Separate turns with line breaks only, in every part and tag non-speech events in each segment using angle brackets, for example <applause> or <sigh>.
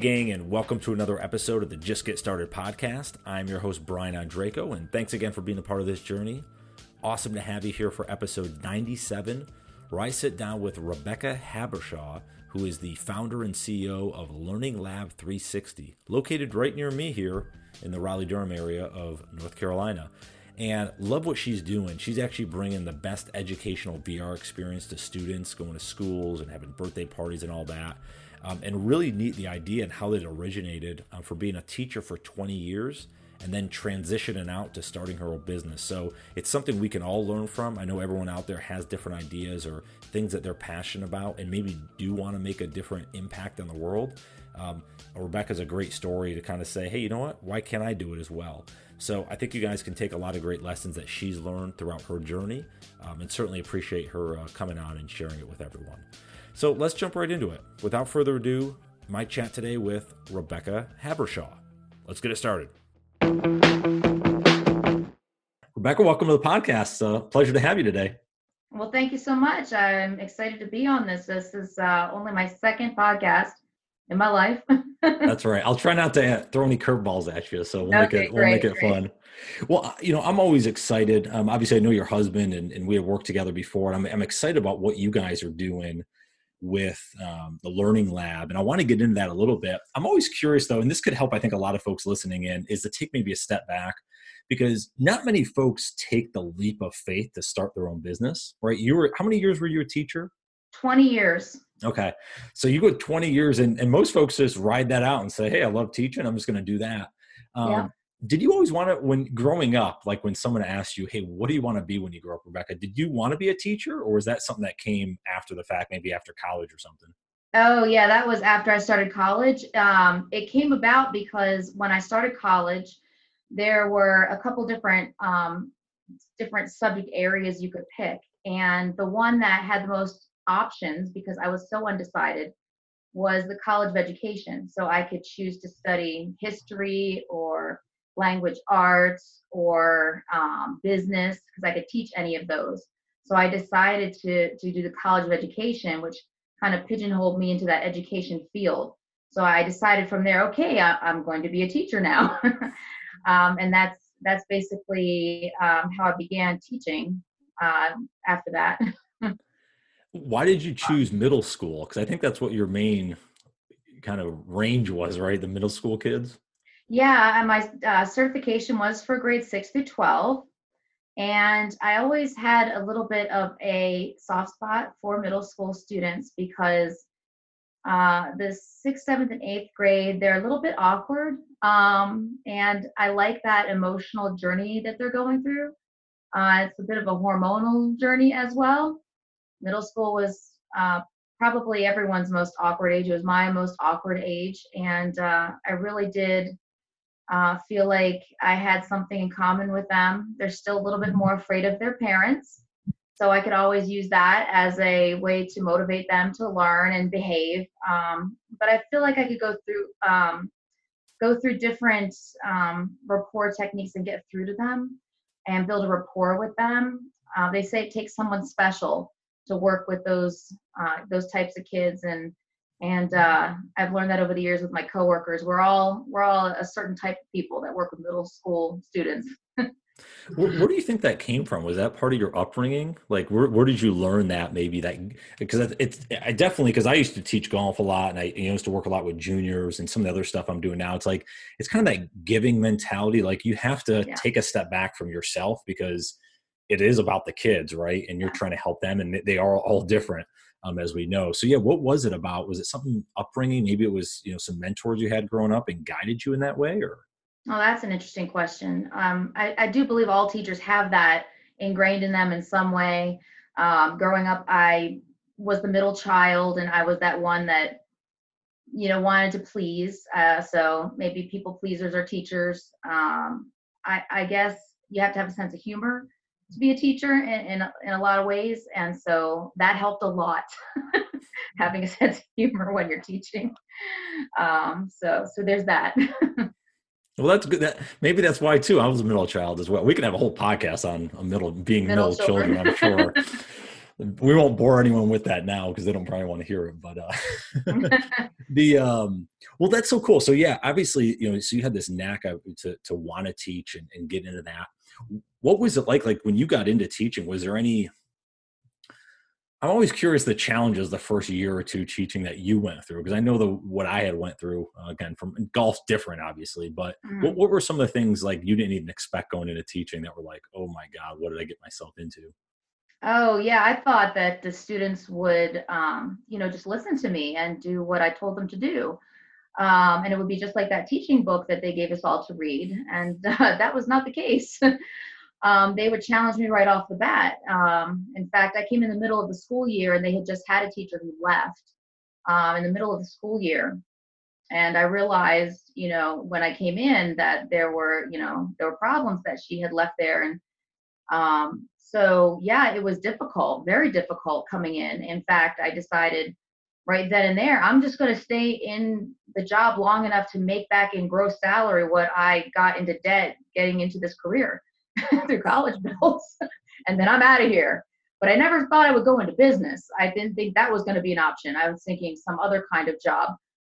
Gang, and welcome to another episode of the Just Get Started podcast. I'm your host, Brian Andreco, and thanks again for being a part of this journey. Awesome to have you here for episode 97, where I sit down with Rebecca Habershaw, who is the founder and CEO of Learning Lab 360, located right near me here in the Raleigh Durham area of North Carolina. And love what she's doing. She's actually bringing the best educational VR experience to students, going to schools and having birthday parties and all that um, and really neat the idea and how it originated uh, for being a teacher for 20 years and then transitioning out to starting her own business. So it's something we can all learn from. I know everyone out there has different ideas or things that they're passionate about and maybe do want to make a different impact on the world. Um, Rebecca's a great story to kind of say, hey, you know what? Why can't I do it as well? So I think you guys can take a lot of great lessons that she's learned throughout her journey um, and certainly appreciate her uh, coming on and sharing it with everyone. So let's jump right into it. Without further ado, my chat today with Rebecca Habershaw. Let's get it started. Rebecca, welcome to the podcast. Uh, pleasure to have you today.
Well, thank you so much. I'm excited to be on this. This is uh, only my second podcast in my life. <laughs>
That's right. I'll try not to throw any curveballs at you, so we'll okay, make it we'll make it great. fun. Well, you know, I'm always excited. Um, obviously, I know your husband, and, and we have worked together before. And I'm, I'm excited about what you guys are doing with um, the learning lab and i want to get into that a little bit. I'm always curious though and this could help i think a lot of folks listening in is to take maybe a step back because not many folks take the leap of faith to start their own business right? You were how many years were you a teacher?
20 years.
Okay so you go 20 years and, and most folks just ride that out and say hey i love teaching i'm just going to do that. Um, yeah did you always want to when growing up like when someone asked you hey what do you want to be when you grow up rebecca? Did you want to be a teacher or was that something that came after the fact maybe after college or something?
Oh yeah that was after i started college. Um, it came about because when i started college there were a couple different um, different subject areas you could pick and the one that had the most options because i was so undecided was the college of education. So i could choose to study history or language arts or um, business because I could teach any of those. So I decided to to do the College of Education, which kind of pigeonholed me into that education field. So I decided from there, okay, I, am going to be a teacher now, <laughs> um, and that's that's basically um, how I began teaching. Uh, after that. <laughs>
Why did you choose middle school? Because I think that's what your main kind of range was, right? The middle school kids.
Yeah, my uh, certification was for grade six through 12. And I always had a little bit of a soft spot for middle school students because uh, the sixth, seventh, and eighth grade, they're a little bit awkward. Um, and I like that emotional journey that they're going through. Uh, it's a bit of a hormonal journey as well. Middle school was uh, probably everyone's most awkward age. It was my most awkward age. And uh, I really did uh, feel like I had something in common with them. They're still a little bit more afraid of their parents. So I could always use that as a way to motivate them to learn and behave. Um, but I feel like I could go through um, go through different um, rapport techniques and get through to them and build a rapport with them. Uh, they say it takes someone special to work with those uh, those types of kids and and uh, I've learned that over the years with my coworkers. We're all we're all a certain type of people that work with middle school students. <laughs>
where, where, do you think that came from? Was that part of your upbringing? Like, where, where did you learn that? Maybe that because it's I definitely because I used to teach golf a lot and I used to work a lot with juniors and some of the other stuff I'm doing now. It's like it's kind of that giving mentality. Like you have to yeah. take a step back from yourself because it is about the kids, right? And you're yeah. trying to help them, and they are all different um, as we know. So yeah, what was it about? Was it something upbringing? Maybe it was you know some mentors you had growing up and guided you in that way, or?
Oh, that's an interesting question. Um, I, I do believe all teachers have that ingrained in them in some way. Um, growing up, I was the middle child, and I was that one that you know wanted to please. Uh, so maybe people pleasers are teachers. Um, I, I guess you have to have a sense of humor to be a teacher in, in, in a lot of ways. And so that helped a lot, <laughs> having a sense of humor when you're teaching. Um, so, so there's that. <laughs>
well, that's good. That maybe that's why too. I was a middle child as well. We can have a whole podcast on a middle being middle, middle children. children. I'm sure. <laughs> we won't bore anyone with that now because they don't probably want to hear it. But uh, the um, well, that's so cool. So yeah, obviously, you know, so you had this knack of, to to want to teach and, and get into that. What was it like? Like when you got into teaching, was there any? I'm always curious the challenges the first year or two teaching that you went through because I know the what I had went through uh, again from golf's different obviously, but mm. what, what were some of the things like you didn't even expect going into teaching that were like, oh my god, what did I get myself into?
Oh yeah, I thought that the students would, um, you know, just listen to me and do what I told them to do, um, and it would be just like that teaching book that they gave us all to read, and <laughs> uh, that was not the case. <laughs> um, they would challenge me right off the bat. Um, in fact, I came in the middle of the school year, and they had just had a teacher who left um, in the middle of the school year, and I realized, you know, when I came in that there were, you know, there were problems that she had left there, and um, so yeah, it was difficult, very difficult coming in. In fact, I decided right then and there, I'm just going to stay in the job long enough to make back in gross salary what I got into debt getting into this career <laughs> through college <laughs> bills, and then I'm out of here. But I never thought I would go into business. I didn't think that was going to be an option. I was thinking some other kind of job.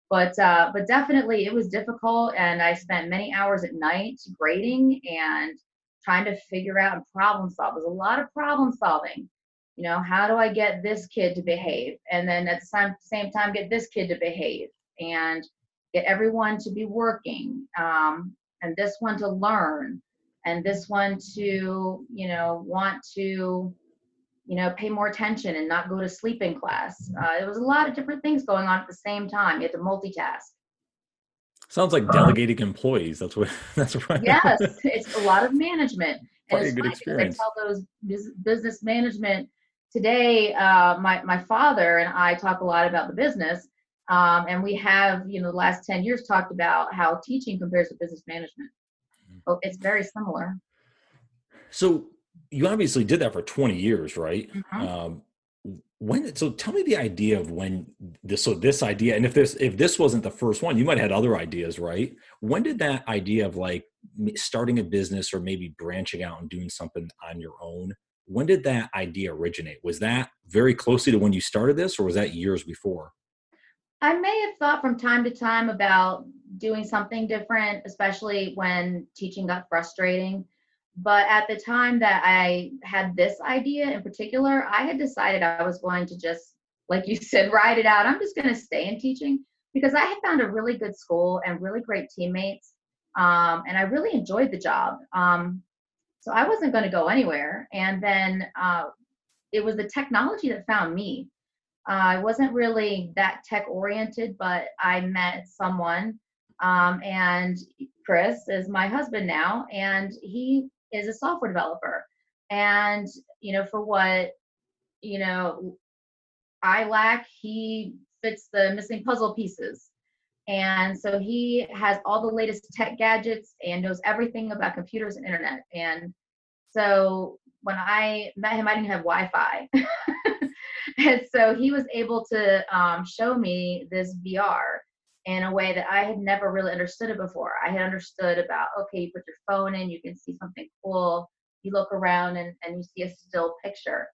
But uh, but definitely it was difficult, and I spent many hours at night grading and trying to figure out and problem solve. There's a lot of problem solving. You know, how do I get this kid to behave? And then at the same, same time, get this kid to behave and get everyone to be working um, and this one to learn and this one to, you know, want to, you know, pay more attention and not go to sleep in class. Uh, there was a lot of different things going on at the same time. You had to multitask.
Sounds like delegating employees. That's what. <laughs> That's right.
Yes, it's a lot of management.
And it's good experience.
I tell those business management today. Uh, my my father and I talk a lot about the business, um, and we have you know the last ten years talked about how teaching compares to business management. Mm-hmm. Oh, it's very similar.
So you obviously did that for 20 years, right?
Mm-hmm. Um,
when so tell me the idea of when this so this idea and if this if this wasn't the first one you might have had other ideas right when did that idea of like starting a business or maybe branching out and doing something on your own when did that idea originate was that very closely to when you started this or was that years before
i may have thought from time to time about doing something different especially when teaching got frustrating but at the time that I had this idea in particular, I had decided I was going to just, like you <laughs> said, ride it out. I'm just going to stay in teaching because I had found a really good school and really great teammates. Um, and I really enjoyed the job. Um, so I wasn't going to go anywhere. And then uh, it was the technology that found me. Uh, I wasn't really that tech oriented, but I met someone, um, and Chris is my husband now, and he is a software developer. And, you know, for what, you know, I lack, he fits the missing puzzle pieces. And so he has all the latest tech gadgets and knows everything about computers and internet. And so when I met him, I didn't have Wi Fi. <laughs> and so he was able to um, show me this VR in a way that I had never really understood it before. I had understood about, okay, you put your phone in, you can see something cool, you look around and, and you see a still picture.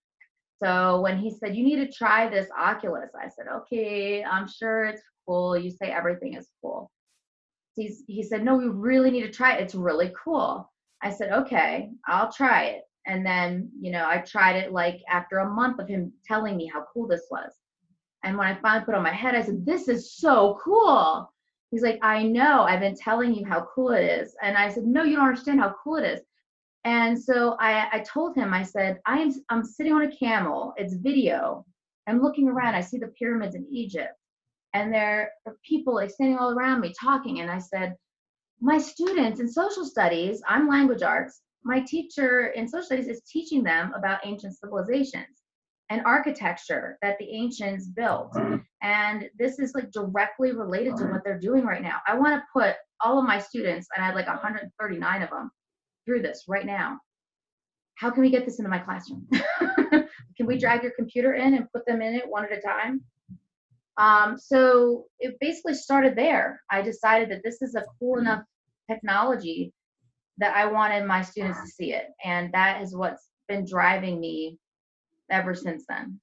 So when he said, you need to try this Oculus, I said, okay, I'm sure it's cool. You say everything is cool. He's, he said, no, we really need to try it. It's really cool. I said, okay, I'll try it. And then, you know, I tried it like after a month of him telling me how cool this was. And when I finally put on my head, I said, This is so cool. He's like, I know, I've been telling you how cool it is. And I said, No, you don't understand how cool it is. And so I, I told him, I said, I am I'm sitting on a camel, it's video. I'm looking around, I see the pyramids in Egypt. And there are people like standing all around me talking. And I said, My students in social studies, I'm language arts, my teacher in social studies is teaching them about ancient civilizations and architecture that the ancients built. Mm-hmm. And this is like directly related to what they're doing right now. I want to put all of my students, and I had like 139 of them, through this right now. How can we get this into my classroom? <laughs> can we drag your computer in and put them in it one at a time? Um, so it basically started there. I decided that this is a cool enough technology that I wanted my students to see it. And that is what's been driving me ever since then.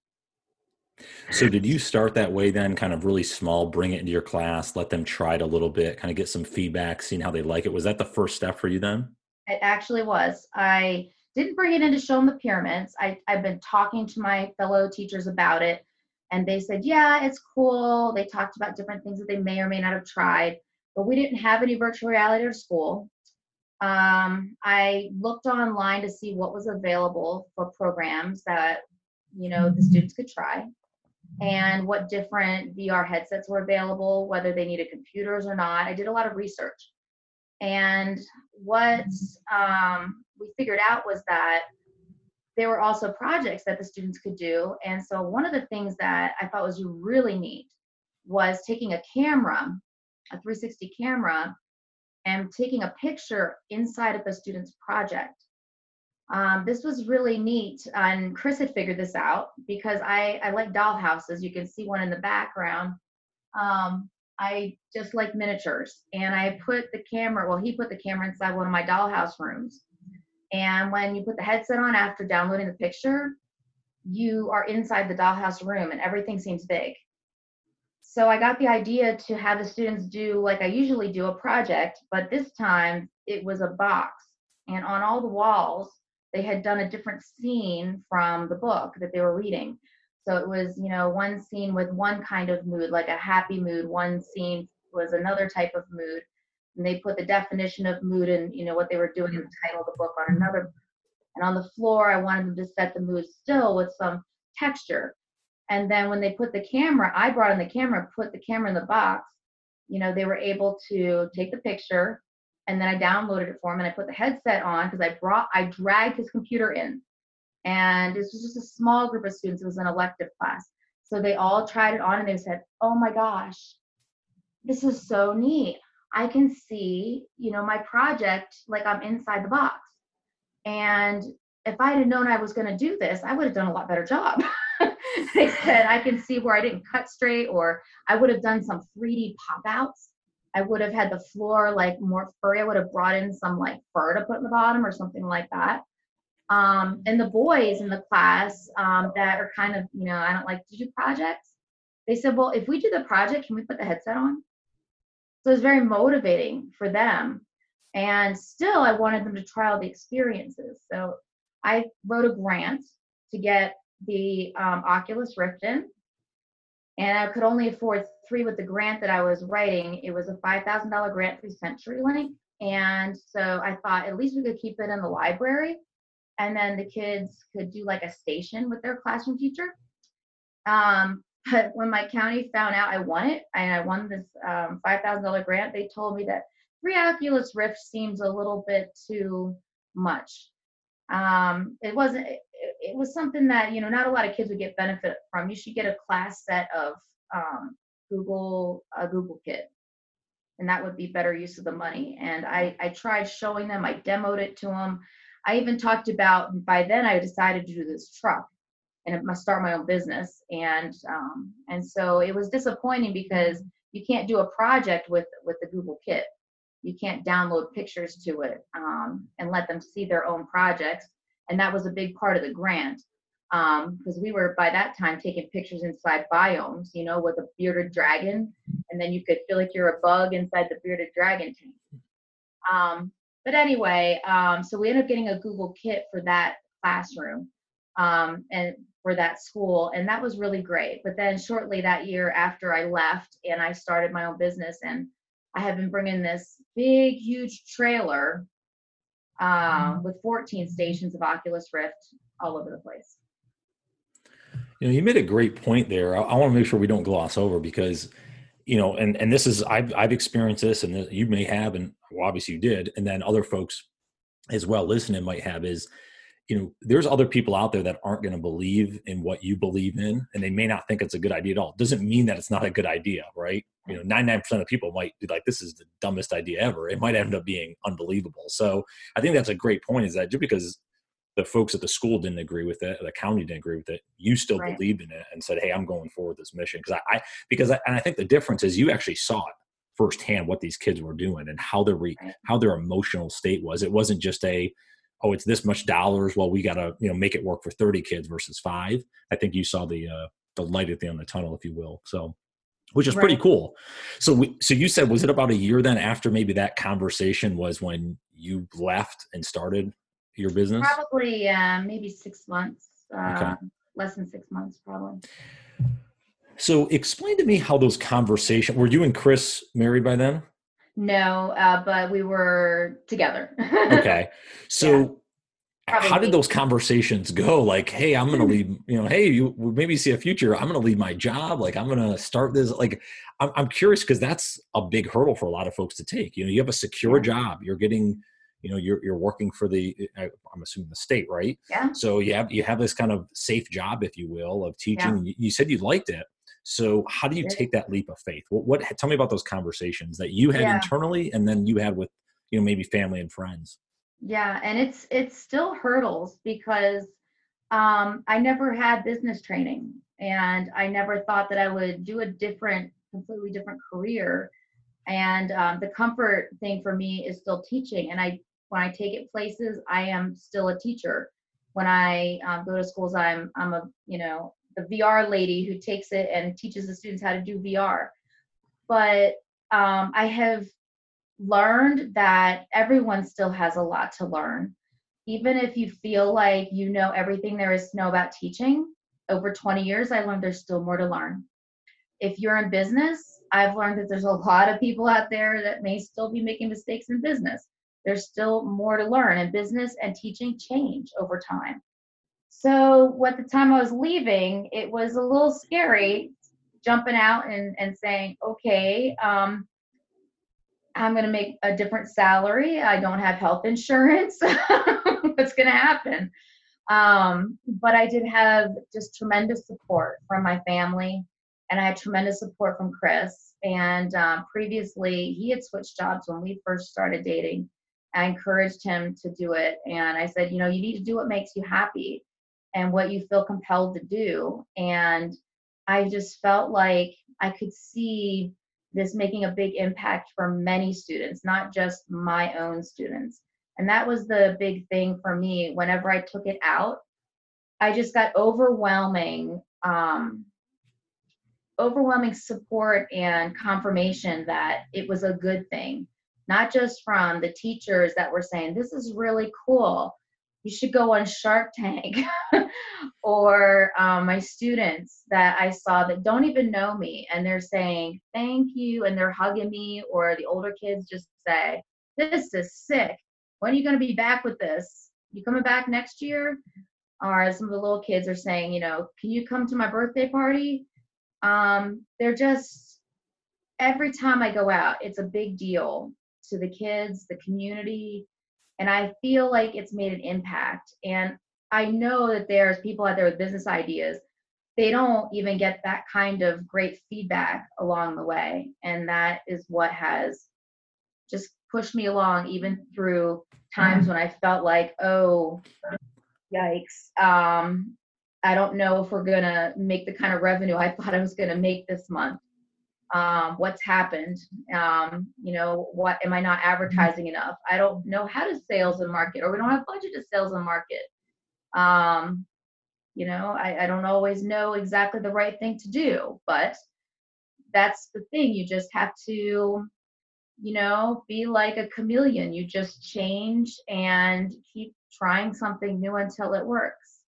So did you start that way then, kind of really small, bring it into your class, let them try it a little bit, kind of get some feedback, seeing how they like it? Was that the first step for you then?
It actually was. I didn't bring it in to show them the pyramids. I, I've been talking to my fellow teachers about it, and they said, yeah, it's cool. They talked about different things that they may or may not have tried, but we didn't have any virtual reality at school. Um, I looked online to see what was available for programs that, you know, the students could try and what different VR headsets were available, whether they needed computers or not. I did a lot of research. And what um, we figured out was that there were also projects that the students could do. And so one of the things that I thought was really neat was taking a camera, a 360 camera, and taking a picture inside of a student's project. Um, this was really neat, and Chris had figured this out because I, I like dollhouses. You can see one in the background. Um, I just like miniatures, and I put the camera. Well, he put the camera inside one of my dollhouse rooms, and when you put the headset on after downloading the picture, you are inside the dollhouse room, and everything seems big. So I got the idea to have the students do like I usually do a project, but this time it was a box, and on all the walls they had done a different scene from the book that they were reading. So it was, you know, one scene with one kind of mood, like a happy mood. One scene was another type of mood. And they put the definition of mood and, you know, what they were doing in the title of the book on another. And on the floor, I wanted them to set the mood still with some texture. And then when they put the camera, I brought in the camera, put the camera in the box, you know, they were able to take the picture, and then I downloaded it for him and I put the headset on because I brought I dragged his computer in. And this was just a small group of students. It was an elective class. So they all tried it on and they said, "Oh my gosh. This is so neat. I can see, you know, my project like I'm inside the box." And if I had known I was going to do this, I would have done a lot better job. <laughs> they said I can see where I didn't cut straight, or I would have done some 3D pop outs I would have had the floor like more furry. I would have brought in some like fur to put in the bottom or something like that. Um, and the boys in the class um, that are kind of, you know, I don't like to do projects. They said, well, if we do the project, can we put the headset on? So it was very motivating for them. And still, I wanted them to try all the experiences. So I wrote a grant to get the um, Oculus Rift in and I could only afford three with the grant that I was writing. It was a $5,000 grant through CenturyLink. And so I thought at least we could keep it in the library. And then the kids could do like a station with their classroom teacher. Um, when my county found out I won it and I won this um, $5,000 grant, they told me that three Oculus Rift seems a little bit too much. Um, it wasn't, it was something that you know not a lot of kids would get benefit from. You should get a class set of um, Google a Google Kit, and that would be better use of the money. And I I tried showing them. I demoed it to them. I even talked about. By then, I decided to do this truck and must start my own business. And um, and so it was disappointing because you can't do a project with with the Google Kit. You can't download pictures to it um, and let them see their own projects and that was a big part of the grant because um, we were by that time taking pictures inside biomes, you know, with a bearded dragon, and then you could feel like you're a bug inside the bearded dragon tank. Um, but anyway, um, so we ended up getting a Google Kit for that classroom um, and for that school, and that was really great. But then shortly that year after I left and I started my own business, and I have been bringing this big, huge trailer um, with 14 stations of Oculus Rift all over the place.
You know, you made a great point there. I, I want to make sure we don't gloss over because, you know, and and this is I've I've experienced this, and you may have, and well, obviously you did, and then other folks as well listening might have is you know there's other people out there that aren't going to believe in what you believe in and they may not think it's a good idea at all. It doesn't mean that it's not a good idea right? You know 99% of people might be like this is the dumbest idea ever. It might end up being unbelievable. So i think that's a great point is that just because the folks at the school didn't agree with it the county didn't agree with it you still right. believed in it and said hey i'm going forward with this mission. Because I, I, because I, and i think the difference is you actually saw it firsthand what these kids were doing and how their re, how their emotional state was. It wasn't just a oh it's this much dollars well we got to you know make it work for 30 kids versus five. I think you saw the uh the light at the end of the tunnel if you will so which is right. pretty cool. So we, so you said was it about a year then after maybe that conversation was when you left and started your business?
Probably uh, maybe six months uh, okay. less than six months probably.
So explain to me how those conversations were you and chris married by then
no, uh, but we were together. <laughs>
okay. So yeah, how did those conversations go? Like, hey, I'm going <laughs> to leave, you know, hey, you maybe see a future. I'm going to leave my job. Like, I'm going to start this. Like, I'm, I'm curious because that's a big hurdle for a lot of folks to take. You know, you have a secure yeah. job. You're getting, you know, you're, you're working for the, I'm assuming the state, right?
Yeah.
So you have, you have this kind of safe job, if you will, of teaching. Yeah. You said you liked it. So how do you take that leap of faith? What, what tell me about those conversations that you had yeah. internally and then you had with, you know, maybe family and friends.
Yeah, and it's it's still hurdles because um, I never had business training and I never thought that I would do a different, completely different career. And um, the comfort thing for me is still teaching. And I, when I take it places, I am still a teacher. When I um, go to schools, I'm I'm a you know the VR lady who takes it and teaches the students how to do VR. But um, I have learned that everyone still has a lot to learn. Even if you feel like you know everything there is to know about teaching, over 20 years, I learned there's still more to learn. If you're in business, I've learned that there's a lot of people out there that may still be making mistakes in business. There's still more to learn, and business and teaching change over time. So at the time I was leaving, it was a little scary jumping out and, and saying, okay, um, I'm going to make a different salary. I don't have health insurance. <laughs> What's going to happen? Um, but I did have just tremendous support from my family, and I had tremendous support from Chris. And um, previously, he had switched jobs when we first started dating. I encouraged him to do it, and I said, you know, you need to do what makes you happy and what you feel compelled to do. And I just felt like I could see this making a big impact for many students, not just my own students. And that was the big thing for me. Whenever I took it out, I just got overwhelming, um, overwhelming support and confirmation that it was a good thing. Not just from the teachers that were saying, this is really cool you should go on Shark Tank. <laughs> or um, my students that I saw that don't even know me and they're saying thank you and they're hugging me, or the older kids just say, This is sick. When are you going to be back with this? You coming back next year? Or some of the little kids are saying, you know, can you come to my birthday party? Um, they're just every time I go out, it's a big deal to the kids, the community, and I feel like it's made an impact. And I know that there's people out there with business ideas. They don't even get that kind of great feedback along the way. And that is what has just pushed me along, even through times mm-hmm. when I felt like, oh, yikes. Um, I don't know if we're going to make the kind of revenue I <laughs> thought I was going to make this month um, what's happened um, you know what am i not mm-hmm. advertising enough? I don't know how to sales and market or we don't have budget to sales and market. Um, you know I, I don't always know exactly the right thing to do but that's the thing you just have to you know be like a chameleon. You just change and keep trying something new until it works.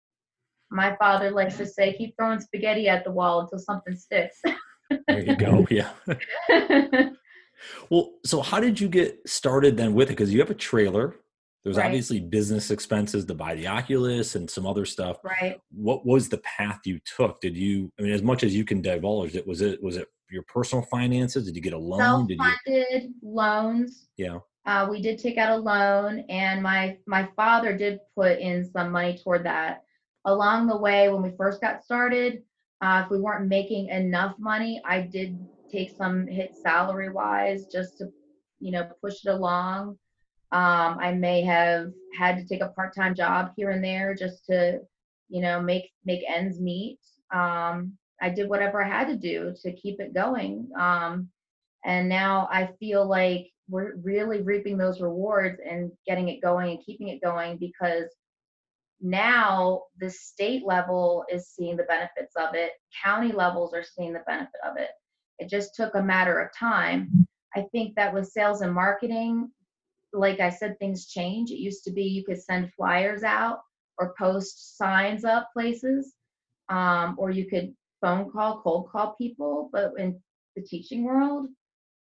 My father likes to say keep throwing spaghetti at the wall until something sticks <laughs>
there you go. Yeah. <laughs> well, so how did you get started then with it? Because you have a trailer. There's right. obviously business expenses to buy the Oculus and some other stuff.
Right.
What was the path you took? Did you? I mean, as much as you can divulge it, was it was it your personal finances? Did you get a loan?
Self-funded you... loans.
Yeah.
Uh, we did take out a loan, and my my father did put in some money toward that. Along the way, when we first got started, uh, if we weren't making enough money, I did take some hit salary wise just to, you know, push it along. Um, I may have had to take a part time job here and there just to, you know, make make ends meet. Um, I did whatever I had to do to keep it going. Um, and now I feel like we're really reaping those rewards and getting it going and keeping it going because now the state level is seeing the benefits of it. County levels are seeing the benefit of it. It just took a matter of time. I think that with sales and marketing like i said things change. It used to be you could send flyers out or post signs up places um, or you could phone call cold call people. But in the teaching world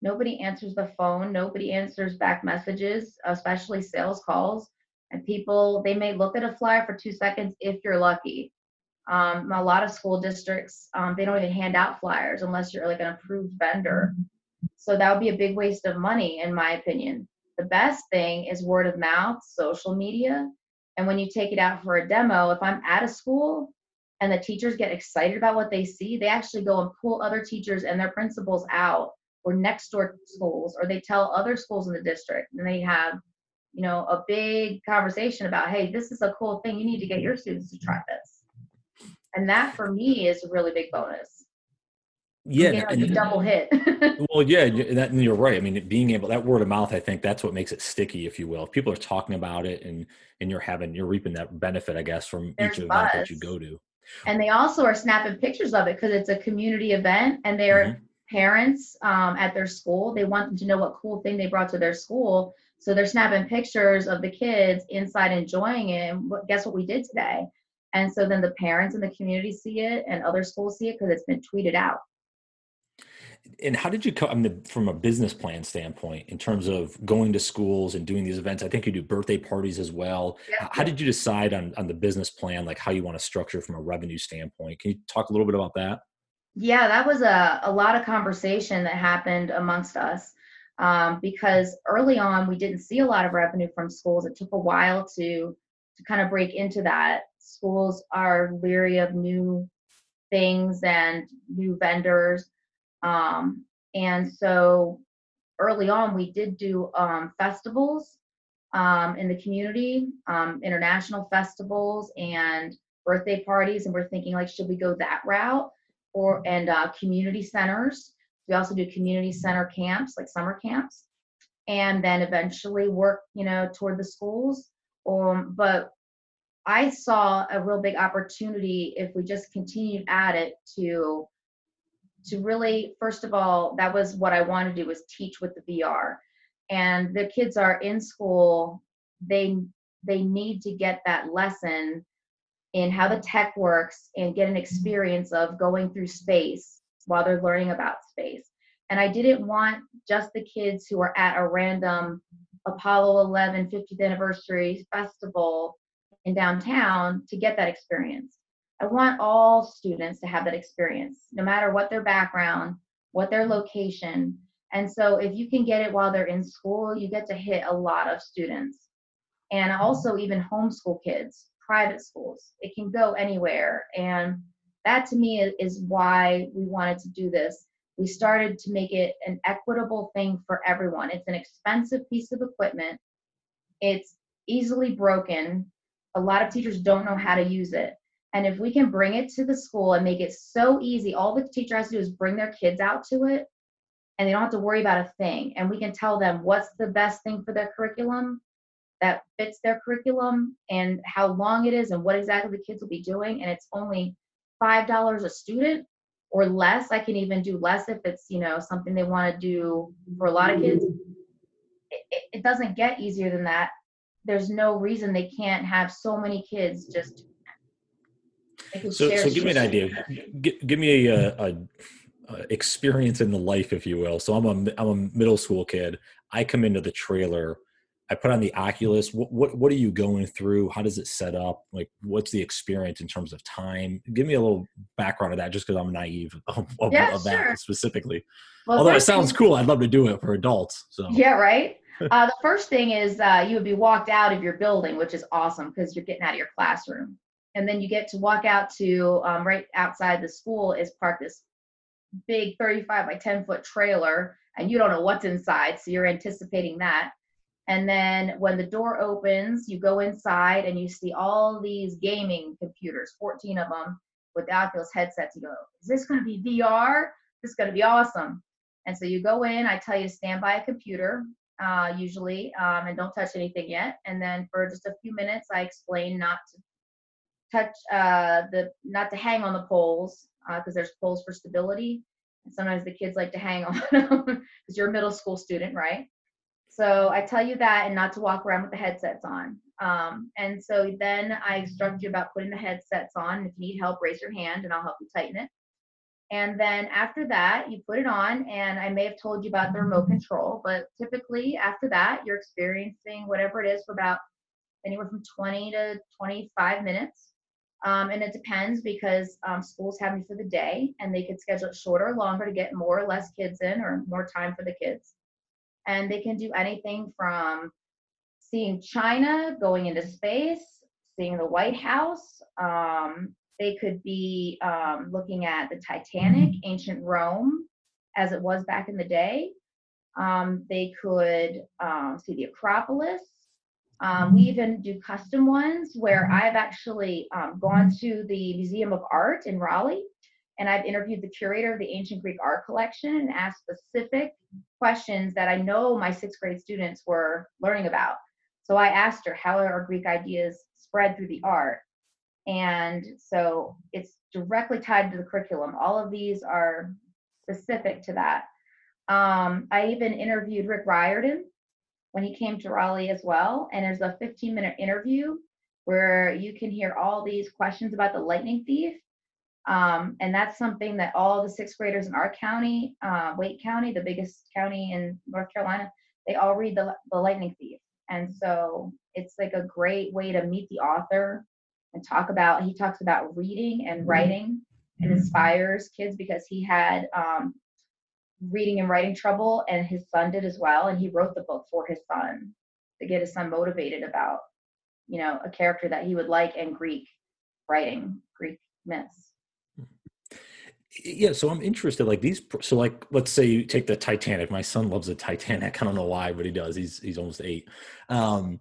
nobody answers the phone. Nobody answers back messages especially sales calls and people they may look at a flyer for two seconds if you're lucky. Um, a lot of school districts um, they don't even hand out flyers unless you're like an approved vendor. So that would be a big waste of money in my opinion. The best thing is word of mouth social media. And when you take it out for a demo if i'm at a school and the teachers get excited about what they see they actually go and pull other teachers and their principals out or next door schools or they tell other schools in the district and they have you know a big conversation about hey this is a cool thing. You need to get your students to try this. And that for me is a really big bonus.
Yeah
like and, a double <laughs> hit. <laughs>
Well yeah that, and you're right. I mean being able that word of mouth i think that's what makes it sticky if you will. If people are talking about it and and you're having you're reaping that benefit i guess from There's each event that you go to.
And they also are snapping pictures of it because it's a community event and they're mm-hmm. parents um, at their school they want them to know what cool thing they brought to their school so they're snapping pictures of the kids inside enjoying it. And guess what we did today? And so then the parents in the community see it and other schools see it because it's been tweeted out.
And how did you come I mean, from a business plan standpoint in terms of going to schools and doing these events? I think you do birthday parties as well. Yeah. How did you decide on, on the business plan, like how you want to structure from a revenue standpoint? Can you talk a little bit about that?
Yeah, that was a, a lot of conversation that happened amongst us um, because early on we didn't see a lot of revenue from schools. It took a while to to kind of break into that. Schools are leery of new things and new vendors, um, and so early on we did do um, festivals um, in the community, um, international festivals and birthday parties, and we're thinking like, should we go that route? Or and uh, community centers we also do community center camps, like summer camps, and then eventually work, you know, toward the schools. Um, but I saw a real big opportunity if we just continued at it to to really first of all that was what I wanted to do was teach with the VR and the kids are in school. They they need to get that lesson in how the tech works and get an experience of going through space while they're learning about space. And I didn't want just the kids who are at a random Apollo 11 50th anniversary festival in downtown to get that experience. I want all students to have that experience, no matter what their background, what their location. And so if you can get it while they're in school, you get to hit a lot of students. And also even homeschool kids, private schools. It can go anywhere. And that to me is why we wanted to do this. We started to make it an equitable thing for everyone. It's an expensive piece of equipment. It's easily broken. A lot of teachers don't know how to use it. And if we can bring it to the school and make it so easy, all the teacher has to do is bring their kids out to it and they don't have to worry about a thing. And we can tell them what's the best thing for their curriculum that fits their curriculum and how long it is and what exactly the kids will be doing. And it's only five dollars a student or less. I can even do less if it's you know something they want to do for a lot of kids. It, it, doesn't get easier than that. There's no reason they can't have so many kids just
so, so give me an idea. Give, give me a, a, a, experience in the life if you will. So i'm a i'm a middle school kid. I come into the trailer I put on the Oculus. What, what what are you going through? How does it set up? Like, what's the experience in terms of time? Give me a little background of that, just because I'm naive of, of,
yeah,
of
that
sure. specifically. Well, Although it sounds thing, cool, I'd love to do it for adults. So
yeah, right. <laughs> uh, the first thing is uh, you would be walked out of your building, which is awesome because you're getting out of your classroom, and then you get to walk out to um, right outside the school is parked this big 35 by 10 foot trailer, and you don't know what's inside, so you're anticipating that and then when the door opens, you go inside and you see all these gaming computers, 14 of them with Oculus headsets. You go, is this going to be VR? This is going to be awesome. And so you go in, I tell you to stand by a computer. uh, usually, um, and don't touch anything yet. And then for just a few minutes, I explain not to touch uh, the, not to hang on the poles because uh, there's poles for stability. And sometimes the kids like to hang <laughs> on them because you're a middle school student, right? So I tell you that and not to walk around with the headsets on. Um, and so then I instruct you about putting the headsets on. If you need help, raise your hand and I'll help you tighten it. And then after that, you put it on, and I may have told you about the remote control, but typically after that, you're experiencing whatever it is for about anywhere from 20 to 25 minutes. Um, and it depends because um, schools have me for the day, and they could schedule it shorter or longer to get more or less kids in or more time for the kids. And they can do anything from seeing China going into space, seeing the White House, um, they could be um, looking at the Titanic, mm-hmm. ancient Rome, as it was back in the day. Um, they could um, see the Acropolis. Um, we mm-hmm. even do custom ones where mm-hmm. I've actually um, gone to the Museum of Art in Raleigh and I've interviewed the curator of the ancient Greek art collection and asked specific questions that I know my sixth grade students were learning about. So I asked her, how are Greek ideas spread through the art? And so it's directly tied to the curriculum. All of these are specific to that. Um, I even interviewed Rick Riordan when he came to Raleigh as well. And there's a 15 minute interview where you can hear all these questions about the lightning thief. Um, and that's something that all the sixth graders in our county, uh, Wake County, the biggest county in North Carolina, they all read the, the lightning thief. And so it's like a great way to meet the author and talk about he talks about reading and mm-hmm. writing and mm-hmm. inspires kids because he had um, reading and writing trouble and his son did as well and he wrote the book for his son to get his son motivated about you know a character that he would like and greek writing greek myths
yeah so i'm interested like these so like let's say you take the titanic my son loves the titanic <laughs> i don't know why but he does he's he's almost eight um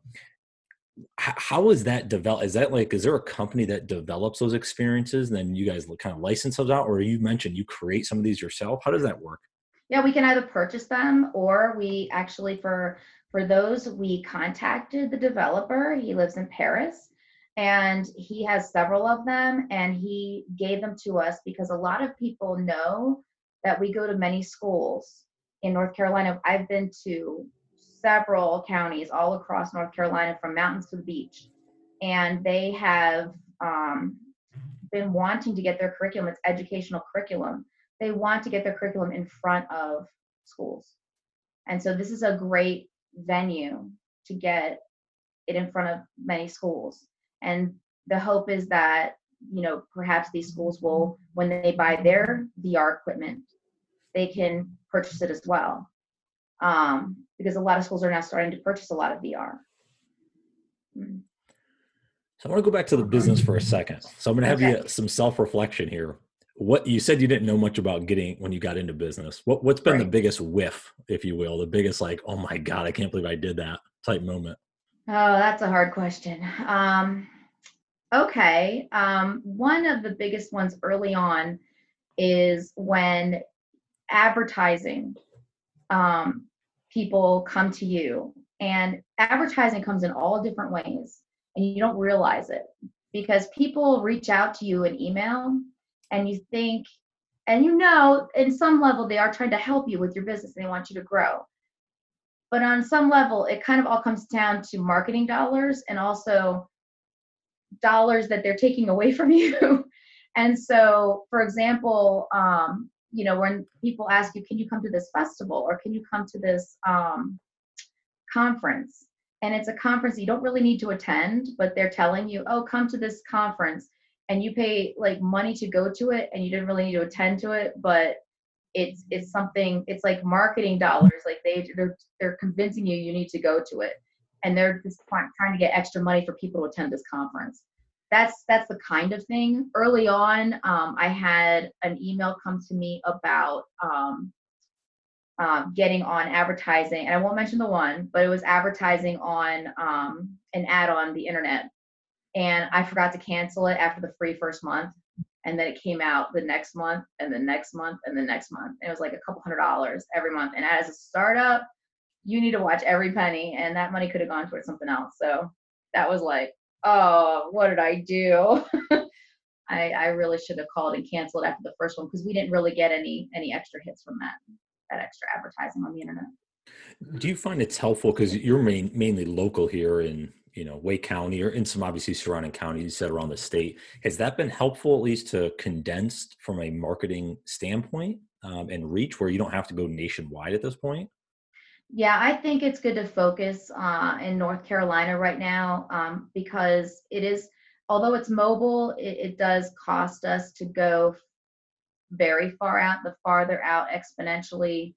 how is that developed? Is that like, is there a company that develops those experiences and then you guys kind of license those out? Or you mentioned you create some of these yourself. How does that work?
Yeah, we can either purchase them or we actually, for for those, we contacted the developer. He lives in Paris and he has several of them and he gave them to us because a lot of people know that we go to many schools in North Carolina. I've been to several counties all across North Carolina, from mountains to the beach, and they have um, been wanting to get their curriculum. It's educational curriculum. They want to get their curriculum in front of schools, and so this is a great venue to get it in front of many schools. And the hope is that you know perhaps these schools will, when they buy their VR equipment, they can purchase it as well um, because a lot of schools are now starting to purchase a lot of VR.
Mm. So I want to go back to the business for a second. So I'm going to have okay. you some self reflection here. What you said you didn't know much about getting when you got into business. What what's been right. the biggest whiff, if you will, the biggest like, oh my god, I can't believe I did that type moment?
Oh, that's a hard question. Um, okay, um, one of the biggest ones early on is when advertising um, people come to you. And advertising comes in all different ways, and you don't realize it because people reach out to you in email and you think, and you know, in some level, they are trying to help you with your business and they want you to grow. But on some level, it kind of all comes down to marketing dollars and also dollars that they're taking away from <laughs> you. and so, for example, um, you know when people ask you can you come to this festival or can you come to this um, conference? And it's a conference you don't really need to attend but they're telling you oh come to this conference. And you pay like money to go to it and you didn't really need to attend to it but it's it's something it's like marketing dollars like they they're they're convincing you you need to go to it. And they're just trying to get extra money for people to attend this conference that's that's the kind of thing. Early on, um, I had an email come to me about um, um, getting on advertising, and I won't mention the one, but it was advertising on um, an ad on the internet, and I forgot to cancel it after the free first month, and then it came out the next month, and the next month, and the next month, and it was like a couple hundred dollars every month. And as a startup, you need to watch every penny, and that money could have gone towards something else. So that was like, oh, what did I do? <laughs> I, I really should have called and canceled after the first one because we didn't really get any any extra hits from that that extra advertising on the internet.
Do you find it's helpful because you're main, mainly local here in you know Wake County or in some obviously surrounding counties you said around the state? Has that been helpful at least to condense from a marketing standpoint um, and reach where you don't have to go nationwide at this point?
Yeah, I think it's good to focus uh, in North Carolina right now um, because it is although it's mobile, it, it does cost us to go very far out. The farther out exponentially,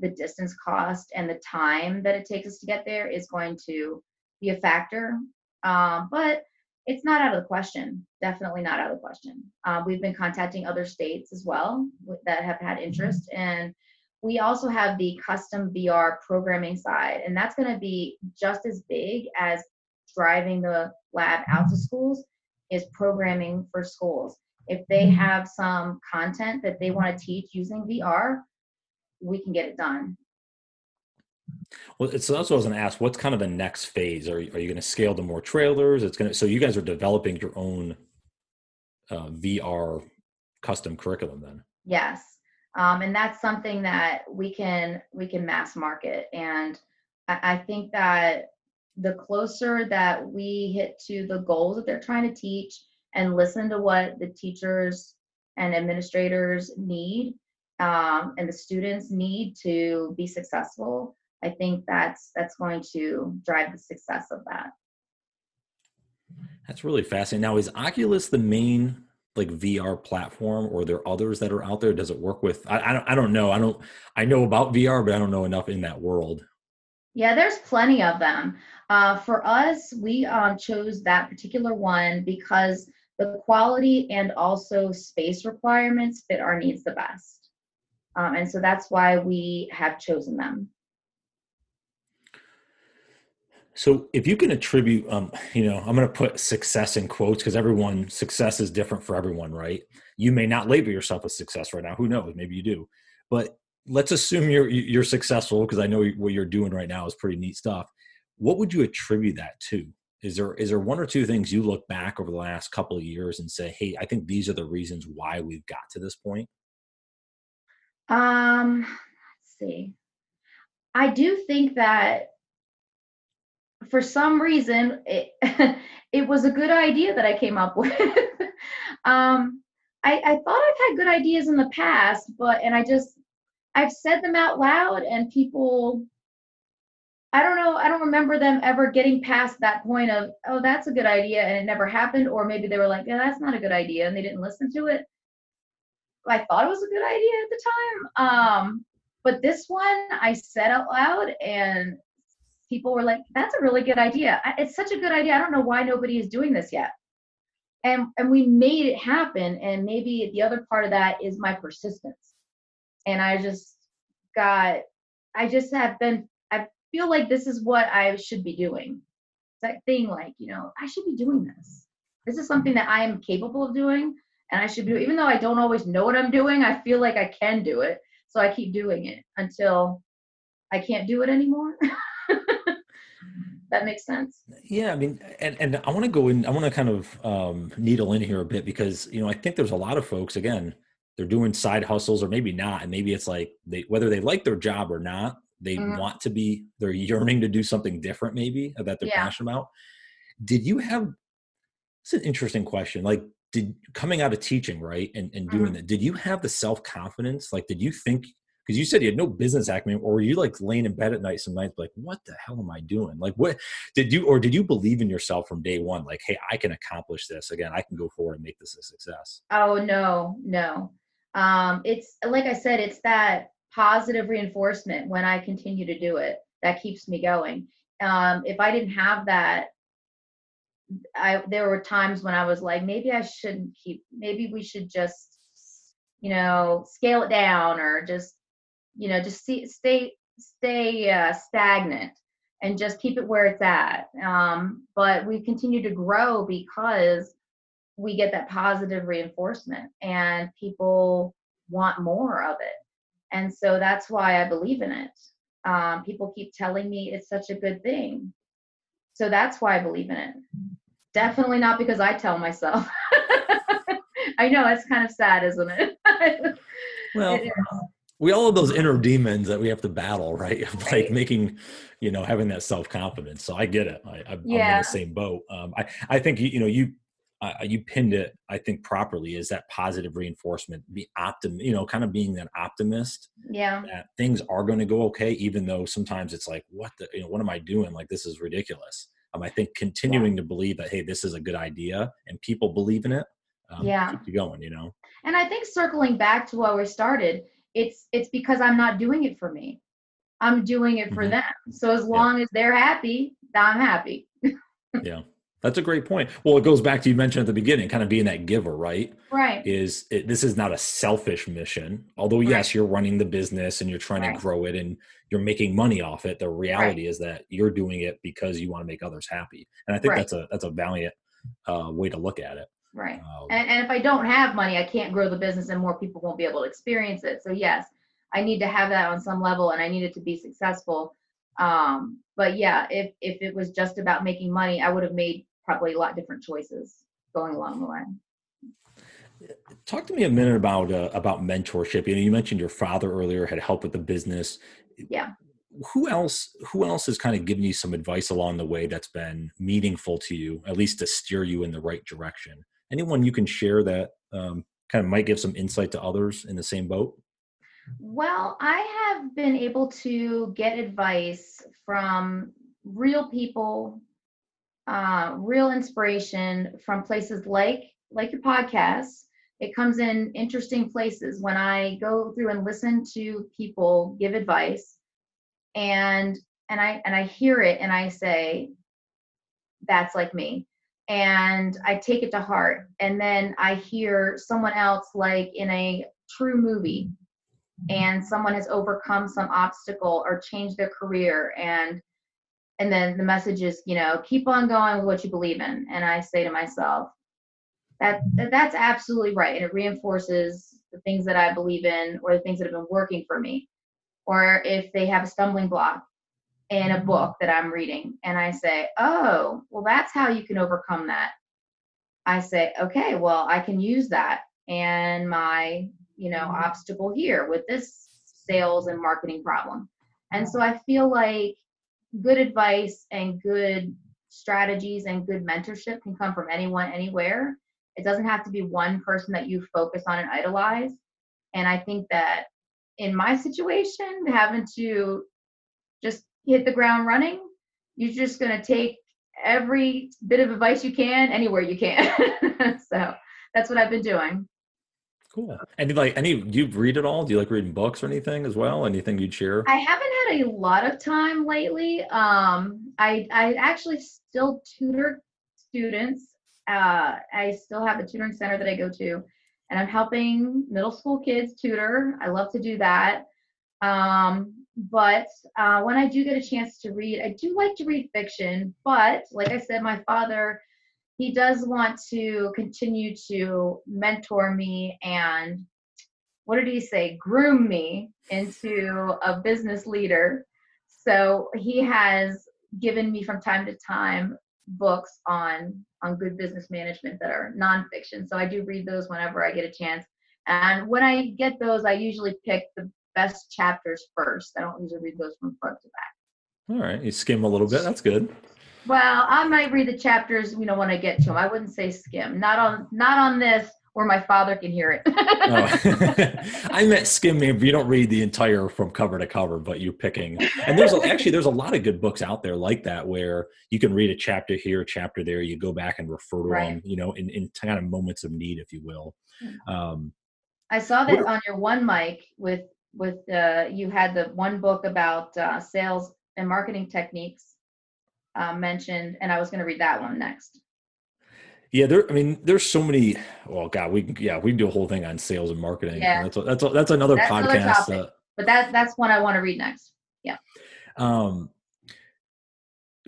the distance cost and the time that it takes us to get there is going to be a factor. Um, but it's not out of the question. Definitely not out of the question. Uh, we've been contacting other states as well that have had mm-hmm. interest, and we also have the custom VR programming side, and that's going to be just as big as driving the lab out to schools is programming for schools. If they mm-hmm. have some content that they want to teach using VR, we can get it done.
Well, so that's what I was going to ask. What's kind of the next phase? Are, are you going to scale to more trailers? It's going to, so you guys are developing your own uh, VR custom curriculum then?
Yes. Um, and that's something that we can, we can mass market. And I, I think that the closer that we hit to the goals that they're trying to teach and listen to what the teachers and administrators need um, and the students need to be successful i think that's that's going to drive the success of that
that's really fascinating now is oculus the main like vr platform or are there others that are out there does it work with I, I, don't, I don't know i don't i know about vr but i don't know enough in that world
yeah, there's plenty of them. Uh, for us, we um, chose that particular one because the quality and also space requirements fit our needs the best. Um, and so that's why we have chosen them.
So if you can attribute, um, you know, I'm going to put success in quotes because everyone success is different for everyone, right? You may not label yourself a success right now. Who knows? Maybe you do. But let's assume you're you're successful because I know what you're doing right now is pretty neat stuff. What would you attribute that to? Is there is there one or two things you look back over the last couple of years and say, "Hey, I think these are the reasons why we've got to this point"?
Um, let's see. I do think that for some reason it <laughs> it was a good idea that I came up <laughs> with. um, I, I thought I've had good ideas in the past, but and I just I've said them out loud and people I don't know, I don't remember them ever getting past that point of, oh, that's a good idea and it never happened or maybe they were like, yeah, that's not a good idea and they didn't listen to it. I thought it was a good idea at the time. Um, but this one I said out loud and people were like, that's a really good idea. It's such a good idea. I don't know why nobody is doing this yet. And and we made it happen and maybe the other part of that is my persistence and I just got I just have been I feel like this is what I should be doing. It's that thing like, you know, I should be doing this. This is something that I am capable of doing and I should do even though I don't always know what I'm doing, I feel like I can do it. So I keep doing it until I can't do it anymore. <laughs> that makes sense.
Yeah, I mean, and and I want to go in. I want to kind of um, needle in here a bit because you know I think there's a lot of folks again they're doing side hustles or maybe not and maybe it's like they whether they like their job or not they mm-hmm. want to be they're yearning to do something different maybe that they're yeah. passionate about did you have it's an interesting question like did coming out of teaching right and, and doing mm-hmm. that did you have the self-confidence like did you think because you said you had no business acumen or you like laying in bed at night some nights like what the hell am i doing like what did you or did you believe in yourself from day one like hey i can accomplish this again i can go forward and make this a success
oh no no um, it's like I said, it's that positive reinforcement when I continue to do it that keeps me going. Um, if I didn't have that, I there were times when I was like, maybe I shouldn't keep. Maybe we should just, you know, scale it down or just, you know, just see, stay stay uh, stagnant and just keep it where it's at. Um, but we continue to grow because we get that positive reinforcement and people want more of it. And so that's why I believe in it. Um, people keep telling me it's such a good thing. So that's why I believe in it. Definitely not because I tell myself. <laughs> I know it's kind of sad, isn't it? <laughs>
well, it we all have those inner demons that we have to battle, right? <laughs> like right. making, you know, having that self confidence. So I get it. I, am yeah. in the same boat. Um, I, I think you, you know you uh, you pinned it. I think properly is that positive reinforcement. Be optim, you know, kind of being an optimist.
Yeah.
That things are going to go okay, even though sometimes it's like, what the, you know, what am I doing? Like this is ridiculous. Um, I think continuing yeah. to believe that hey, this is a good idea, and people believe in it. Um,
yeah.
Keep you going, you know.
And I think circling back to where we started it's it's because i'm not doing it for me. I'm doing it for mm-hmm. them. So as long yeah. as they're happy i'm happy. <laughs>
Yeah. That's a great point. Well it goes back to you mentioned at the beginning kind of being that giver right?
Right.
Is it, this is not a selfish mission. Although yes right. you're running the business and you're trying right. to grow it and you're making money off it the reality right. is that you're doing it because you want to make others happy. And i think that's a that's a valiant uh, way to look at it
Right. Um, and, and if I don't have money, I can't grow the business and more people won't be able to experience it. So, yes, I need to have that on some level and I need it to be successful. Um, but yeah, if, if it was just about making money, I would have made probably a lot different choices going along the way.
Talk to me a minute about uh, about mentorship. You know, you mentioned your father earlier had helped with the business.
Yeah.
Who else? Who else has kind of given you some advice along the way that's been meaningful to you, at least to steer you in the right direction? Anyone you can share that um, kind of might give some insight to others in the same boat?
Well, I have been able to get advice from real people, uh, real inspiration from places like like your podcast. It comes in interesting places when I go through and listen to people give advice, and and I and I hear it and I say, that's like me and I take it to heart. And then I hear someone else, like in a true movie, and someone has overcome some obstacle or changed their career and and then the message is you know keep on going with what you believe in and i say to myself that, that that's absolutely right and it reinforces the things that i believe in or the things that have been working for me or if they have a stumbling block in a book that I'm reading and I say, oh, well, that's how you can overcome that. I say, okay, well, I can use that and my, you know, mm-hmm. obstacle here with this sales and marketing problem. And so I feel like good advice and good strategies and good mentorship can come from anyone, anywhere. It doesn't have to be one person that you focus on and idolize. And I think that in my situation, having to just hit the ground running. You're just going to take every bit of advice you can anywhere you can. <laughs> so that's what I've been doing.
Cool. And like any, do you read it all? Do you like reading books or anything as well? Anything you'd share?
I haven't had a lot of time lately. Um, I I actually still tutor students. Uh, I still have a tutoring center that I go to, and I'm helping middle school kids tutor. I love to do that. Um, but uh, when I do get a chance to read, I do like to read fiction. But like I said, my father, he does want to continue to mentor me and what did he say? Groom me into a business leader. So he has given me from time to time books on on good business management that are nonfiction. So I do read those whenever I get a chance. And when I get those, I usually pick the best chapters first. I don't usually read those from front to back.
All right, you skim a little bit. That's good.
Well, I might read the chapters, you know, when I get to them. I wouldn't say skim. Not on, not on this where my father can hear it.
oh. <laughs> <laughs> I meant skimming. You don't read the entire from cover to cover, but you're picking. And there's a, actually there's a lot of good books out there like that where you can read a chapter here, a chapter there. You go back and refer to right. them, you know, in, in kind of moments of need, if you will.
Hmm. Um, I saw that on your one mic with with uh, you had the one book about uh, sales and marketing techniques uh, mentioned, and I was going to read that one next.
Yeah, there. I mean, there's so many. Well, God, we yeah, we can do a whole thing on sales and marketing. Yeah, that's that's a, that's another that's podcast. Another
uh, but that that's one I want to read next. Yeah.
Um,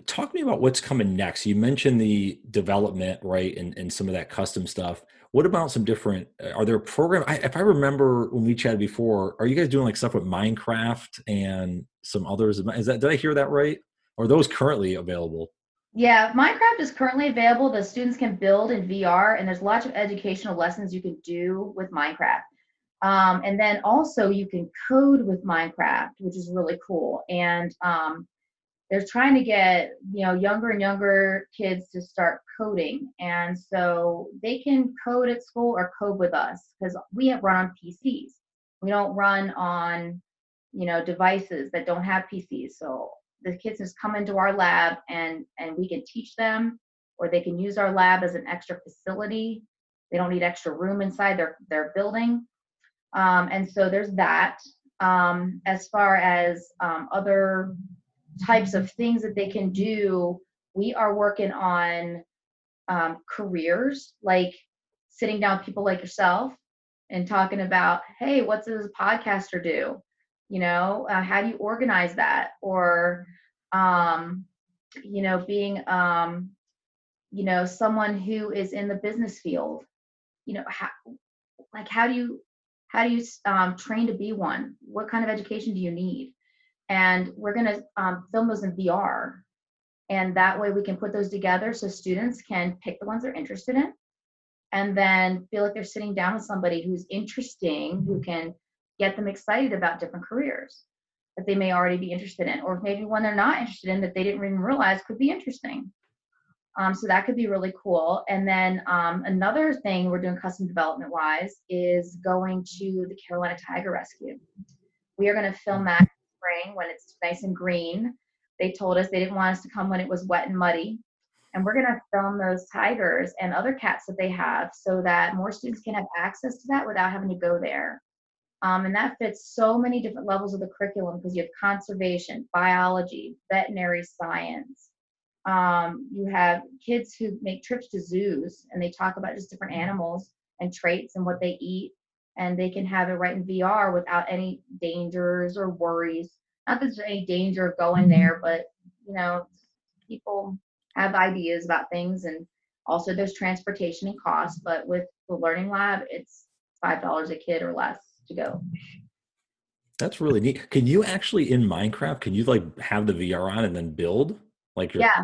talk to me about what's coming next. You mentioned the development, right, and and some of that custom stuff what about some different? Uh, are there program? I, if I remember when we chatted before, are you guys doing like stuff with Minecraft and some others? Is that did I hear that right? Are those currently available?
Yeah, Minecraft is currently available. The students can build in VR, and there's lots of educational lessons you can do with Minecraft. Um, and then also you can code with Minecraft, which is really cool. And um, they're trying to get you know younger and younger kids to start coding, and so they can code at school or code with us because we have run on PCs. We don't run on you know devices that don't have PCs. So the kids just come into our lab and and we can teach them or they can use our lab as an extra facility they don't need extra room inside their their building um, and so there's that um, as far as um, other types of things that they can do we are working on um, careers like sitting down with people like yourself and talking about hey what does a podcaster do? You know uh, how do you organize that? Or um, you know being um, you know someone who is in the business field you know how like how do you how do you um, train to be one? What kind of education do you need? And we're to um, film those in vr and that way we can put those together so students can pick the ones they're interested in and then feel like they're sitting down with somebody who's interesting who can get them excited about different careers that they may already be interested in, or maybe one they're not interested in that they didn't even realize could be interesting. Um, so that could be really cool. And then um, another thing we're doing custom development wise is going to the Carolina Tiger Rescue. We are going to film that in spring when it's nice and green. They told us they didn't want us to come when it was wet and muddy. And we're going to film those tigers and other cats that they have so that more students can have access to that without having to go there. Um, and that fits so many different levels of the curriculum because you have conservation, biology, veterinary science. Um, you have kids who make trips to zoos and they talk about just different animals and traits and what they eat. And they can have it right in VR without any dangers or worries. Not that there's any danger of going there, but you know, people have ideas about things and also there's transportation and cost. But with the learning lab, it's five dollars a kid or less to go.
That's really neat. Can you actually in Minecraft, can you like have the VR on and then build? Like
Yeah.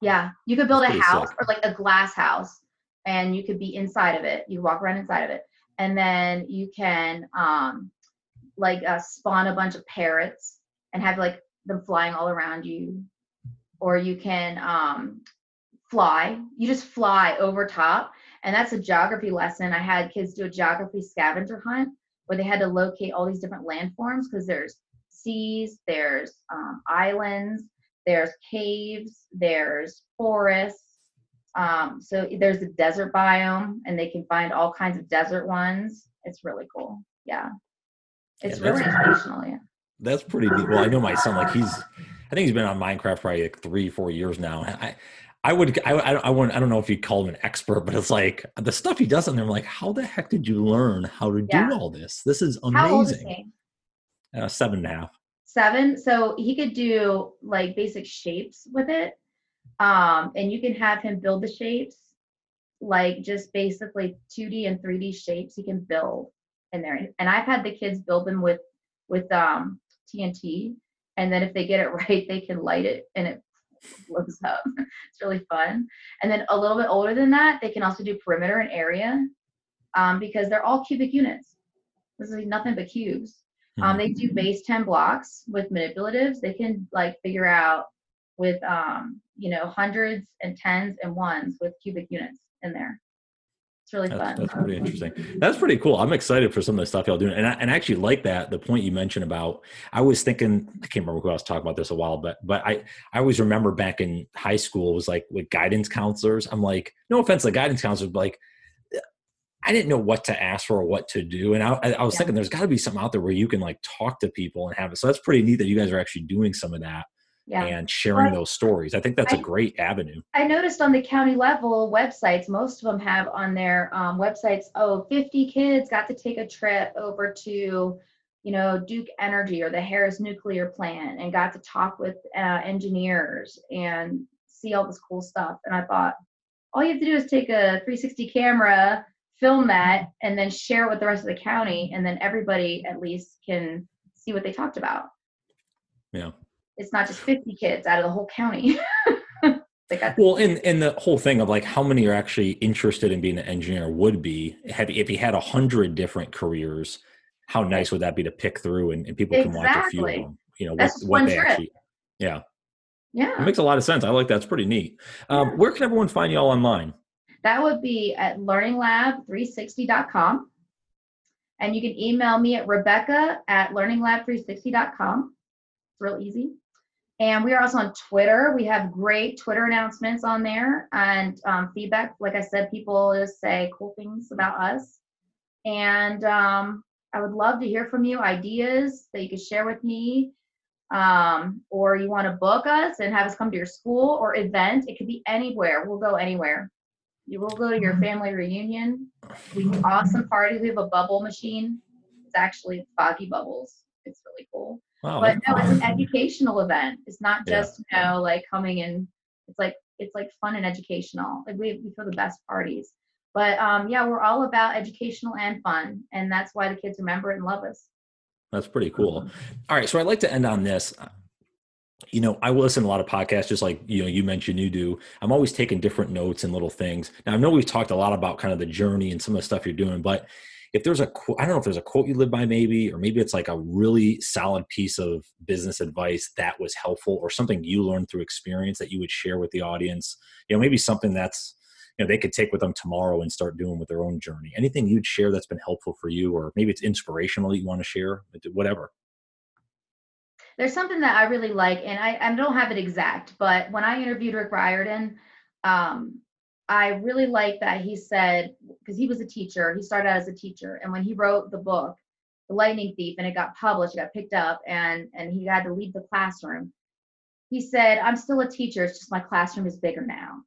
Yeah. You could build a house sick. or like a glass house and you could be inside of it. You walk around inside of it. And then you can um like uh, spawn a bunch of parrots and have like them flying all around you. Or you can um fly. You just fly over top and that's a geography lesson. I had kids do a geography scavenger hunt where they had to locate all these different landforms because there's seas, there's um, islands, there's caves, there's forests. Um, so there's a desert biome, and they can find all kinds of desert ones. It's really cool. Yeah, it's yeah, really educational. Yeah,
that's pretty neat. Well, I know my son, like he's, I think he's been on Minecraft probably like three, four years now. I, I would, I, I, I, wouldn't, I don't know if you'd call him an expert, but it's like the stuff he does on there. I'm like, how the heck did you learn how to yeah. do all this? This is amazing. Is Uh, seven and a half.
Seven. So he could do like basic shapes with it. Um, and you can have him build the shapes, like just basically 2D and 3D shapes he can build in there. And I've had the kids build them with, with um, TNT. And then if they get it <laughs> right, they can light it and it blows up. <laughs> it's really fun. And then a little bit older than that, they can also do perimeter and area um, because they're all cubic units. This is nothing but cubes. Um, they do base 10 blocks with manipulatives. They can like figure out with, um, you know, hundreds and tens and ones with cubic units in there. It's really
that's,
fun.
That's pretty interesting. That's pretty cool. I'm excited for some of the stuff y'all doing. And I, and I actually like that, the point you mentioned about, I was thinking, I can't remember who I was talking about this a while, but, but I, I always remember back in high school was like with guidance counselors. I'm like, no offense to guidance counselors, but like, I didn't know what to ask for or what to do. And I, I was yeah. thinking there's got to be something out there where you can like talk to people and have it. So that's pretty neat that you guys are actually doing some of that yeah. and sharing those stories. I think that's I, a great avenue.
I noticed on the county level websites, most of them have on their um, websites, oh, 50 kids got to take a trip over to, you know, Duke Energy or the Harris nuclear plant and got to talk with uh, engineers and see all this cool stuff. And I thought, all you have to do is take a 360 camera, film that, and then share it with the rest of the county, and then everybody at least can see what they talked about.
Yeah.
It's not just 50 kids out of the whole county. <laughs>
well, and and the whole thing of like how many are actually interested in being an engineer would be have if you had a hundred different careers, how nice would that be to pick through and, and people exactly. can watch a few of them. You know, what, what they trip. actually yeah.
Yeah.
It makes a lot of sense. I like that. It's pretty neat. Um, yeah. Where can everyone find you all online?
That would be at learninglab360.com. And you can email me at rebecca at learninglab360.com. It's real easy. And we are also on Twitter. We have great Twitter announcements on there and um, feedback. Like I said, people just say cool things about us. And um, I would love to hear from you, ideas that you could share with me. Um, or you want to book us and have us come to your school or event. It could be anywhere. We'll go anywhere. You will go to your mm-hmm. family reunion. We awesome party. We have a bubble machine. It's actually foggy bubbles. It's really cool. Wow, but no, it's an educational event. It's not just yeah. you know like coming in. It's like it's like fun and educational. Like we we throw the best parties. But um, yeah, we're all about educational and fun, and that's why the kids remember it and love us.
That's pretty cool. All right, so I'd like to end on this. You know, I listen to a lot of podcasts, just like you know you mentioned you do. I'm always taking different notes and little things. Now I know we've talked a lot about kind of the journey and some of the stuff you're doing, but if there's a I don't know if there's a quote you live by, maybe, or maybe it's like a really solid piece of business advice that was helpful, or something you learned through experience that you would share with the audience. You know, maybe something that's you know they could take with them tomorrow and start doing with their own journey. Anything you'd share that's been helpful for you, or maybe it's inspirational that you want to share, whatever.
There's something that I really like, and I, I don't have it exact, but when I interviewed Rick Riordan, um, I really like that he said, because he was a teacher, he started out as a teacher. And when he wrote the book, The Lightning Thief, and it got published, it got picked up, and, and he had to leave the classroom, he said, I'm still a teacher, it's just my classroom is bigger now.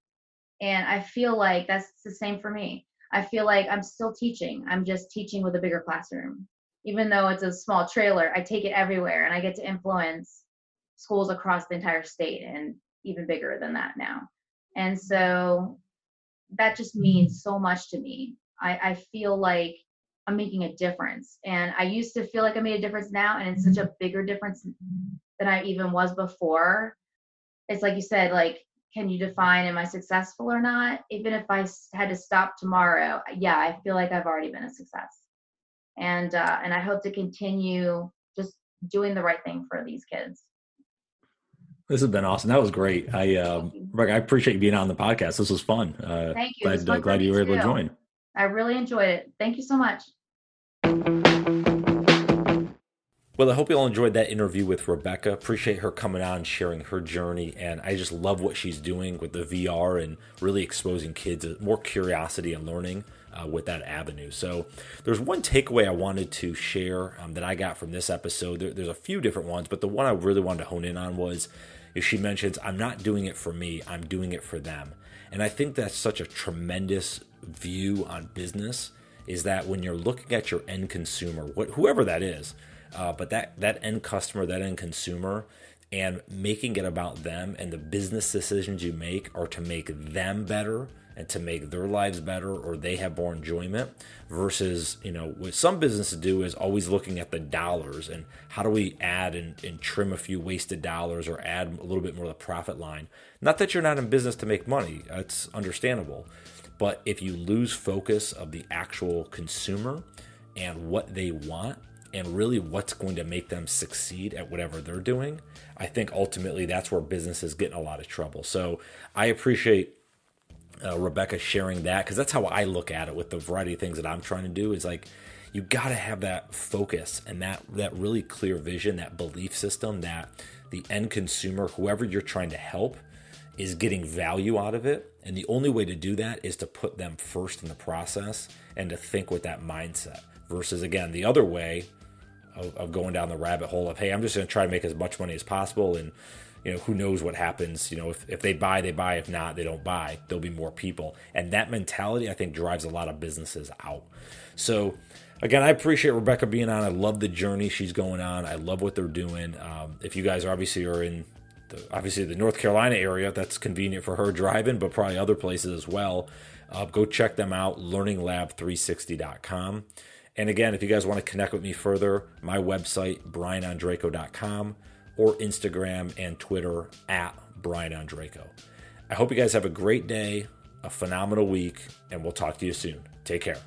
And I feel like that's the same for me. I feel like I'm still teaching, I'm just teaching with a bigger classroom. Even though it's a small trailer, I take it everywhere and I get to influence schools across the entire state and even bigger than that now. And so that just means so much to me. I, I feel like I'm making a difference. And I used to feel like I made a difference now, and it's such a bigger difference than I even was before. It's like you said, like, can you define am I successful or not? Even if I had to stop tomorrow, yeah, I feel like I've already been a success. And uh, and I hope to continue just doing the right thing for these kids.
This has been awesome. That was great. I um, Rick, I appreciate you being on the podcast. This was fun.
Uh, Thank you.
Glad, uh, glad you were able to join.
I really enjoyed it. Thank you so much.
Well, I hope you all enjoyed that interview with Rebecca. Appreciate her coming on and sharing her journey. And I just love what she's doing with the VR and really exposing kids more curiosity and learning uh, with that avenue. So there's one takeaway I wanted to share um, that I got from this episode. There, there's a few different ones, but the one I really wanted to hone in on was if she mentions, I'm not doing it for me, I'm doing it for them. And I think that's such a tremendous view on business is that when you're looking at your end consumer, whoever that is, uh, but that, that end customer, that end consumer, and making it about them and the business decisions you make are to make them better and to make their lives better or they have more enjoyment versus you know what some businesses do is always looking at the dollars and how do we add and, and trim a few wasted dollars or add a little bit more of the profit line not that you're not in business to make money that's understandable but if you lose focus of the actual consumer and what they want and really what's going to make them succeed at whatever they're doing, I think ultimately that's where businesses get in a lot of trouble. So I appreciate uh, Rebecca sharing that because that's how I look at it with the variety of things that I'm trying to do. Is like you got to have that focus and that that really clear vision, that belief system that the end consumer, whoever you're trying to help, is getting value out of it. And the only way to do that is to put them first in the process and to think with that mindset. Versus again, the other way of, of going down the rabbit hole of hey, I'm just going to try to make as much money as possible and you know, who knows what happens. You know, if, if they buy, they buy. If not, they don't buy. There'll be more people. And that mentality, I think, drives a lot of businesses out. So, again, I appreciate Rebecca being on. I love the journey she's going on. I love what they're doing. Um, if you guys obviously are in the, obviously the North Carolina area. That's convenient for her <laughs> driving, but probably other places as well. Uh, go check them out, learninglab360.com. And again, if you guys want to connect with me further, my website, brianondraco.com, or Instagram and Twitter at brianondraco. I hope you guys have a great day, a phenomenal week, and we'll talk to you soon. Take care.